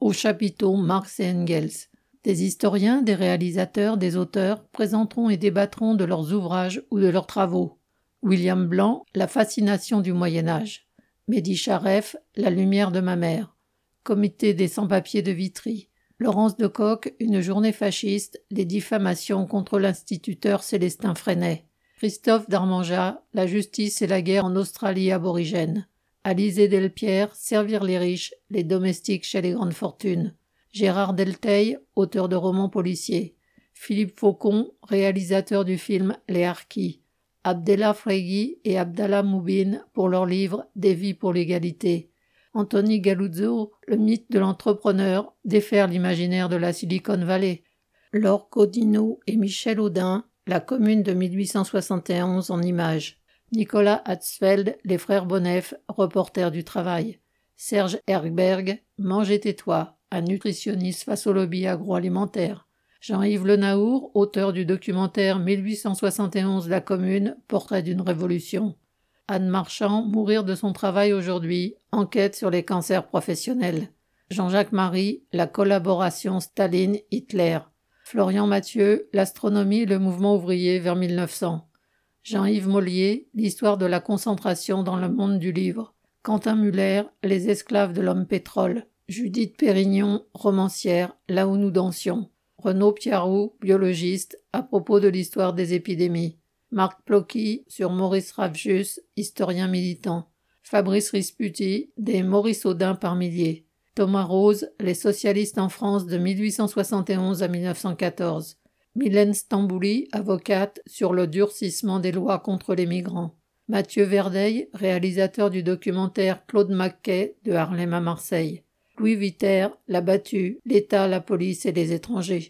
au chapiteau Marx et Engels. Des historiens, des réalisateurs, des auteurs présenteront et débattront de leurs ouvrages ou de leurs travaux. William Blanc, La fascination du Moyen Âge. Mehdi Charef, La lumière de ma mère. Comité des sans-papiers de Vitry. Laurence de Coq, Une journée fasciste, les diffamations contre l'instituteur Célestin Freinet. Christophe Darmanja, La justice et la guerre en Australie aborigène. Alizé Delpierre, Servir les riches, les domestiques chez les grandes fortunes. Gérard Delteil, auteur de romans policiers. Philippe Faucon, réalisateur du film Les Harkis. Abdella Fregui et Abdallah Moubin pour leur livre Des vies pour l'égalité. Anthony Galuzzo, le mythe de l'entrepreneur, défaire l'imaginaire de la Silicon Valley. Laure Codino et Michel Audin, La commune de 1871 en images. Nicolas Hatzfeld, les frères Bonnef, reporters du travail. Serge Herberg, Mangez tais-toi, un nutritionniste face au lobby agroalimentaire. Jean-Yves Lenaour, auteur du documentaire 1871 La Commune, portrait d'une révolution. Anne Marchand, Mourir de son travail aujourd'hui, enquête sur les cancers professionnels. Jean-Jacques Marie, La collaboration Staline-Hitler. Florian Mathieu, L'astronomie et le mouvement ouvrier vers 1900. Jean-Yves Mollier, L'histoire de la concentration dans le monde du livre. Quentin Muller, Les esclaves de l'homme pétrole. Judith Pérignon, romancière, Là où nous dansions. Renaud Piarou, biologiste, à propos de l'histoire des épidémies. Marc Plocky sur Maurice Ravjus, historien militant. Fabrice Risputi, des Maurice Audin par milliers. Thomas Rose, Les socialistes en France de 1871 à 1914. Mylène Stambouli, avocate, sur le durcissement des lois contre les migrants. Mathieu Verdeil, réalisateur du documentaire Claude Mackay de Harlem à Marseille. Louis Viter, La battue, l'État, la police et les étrangers.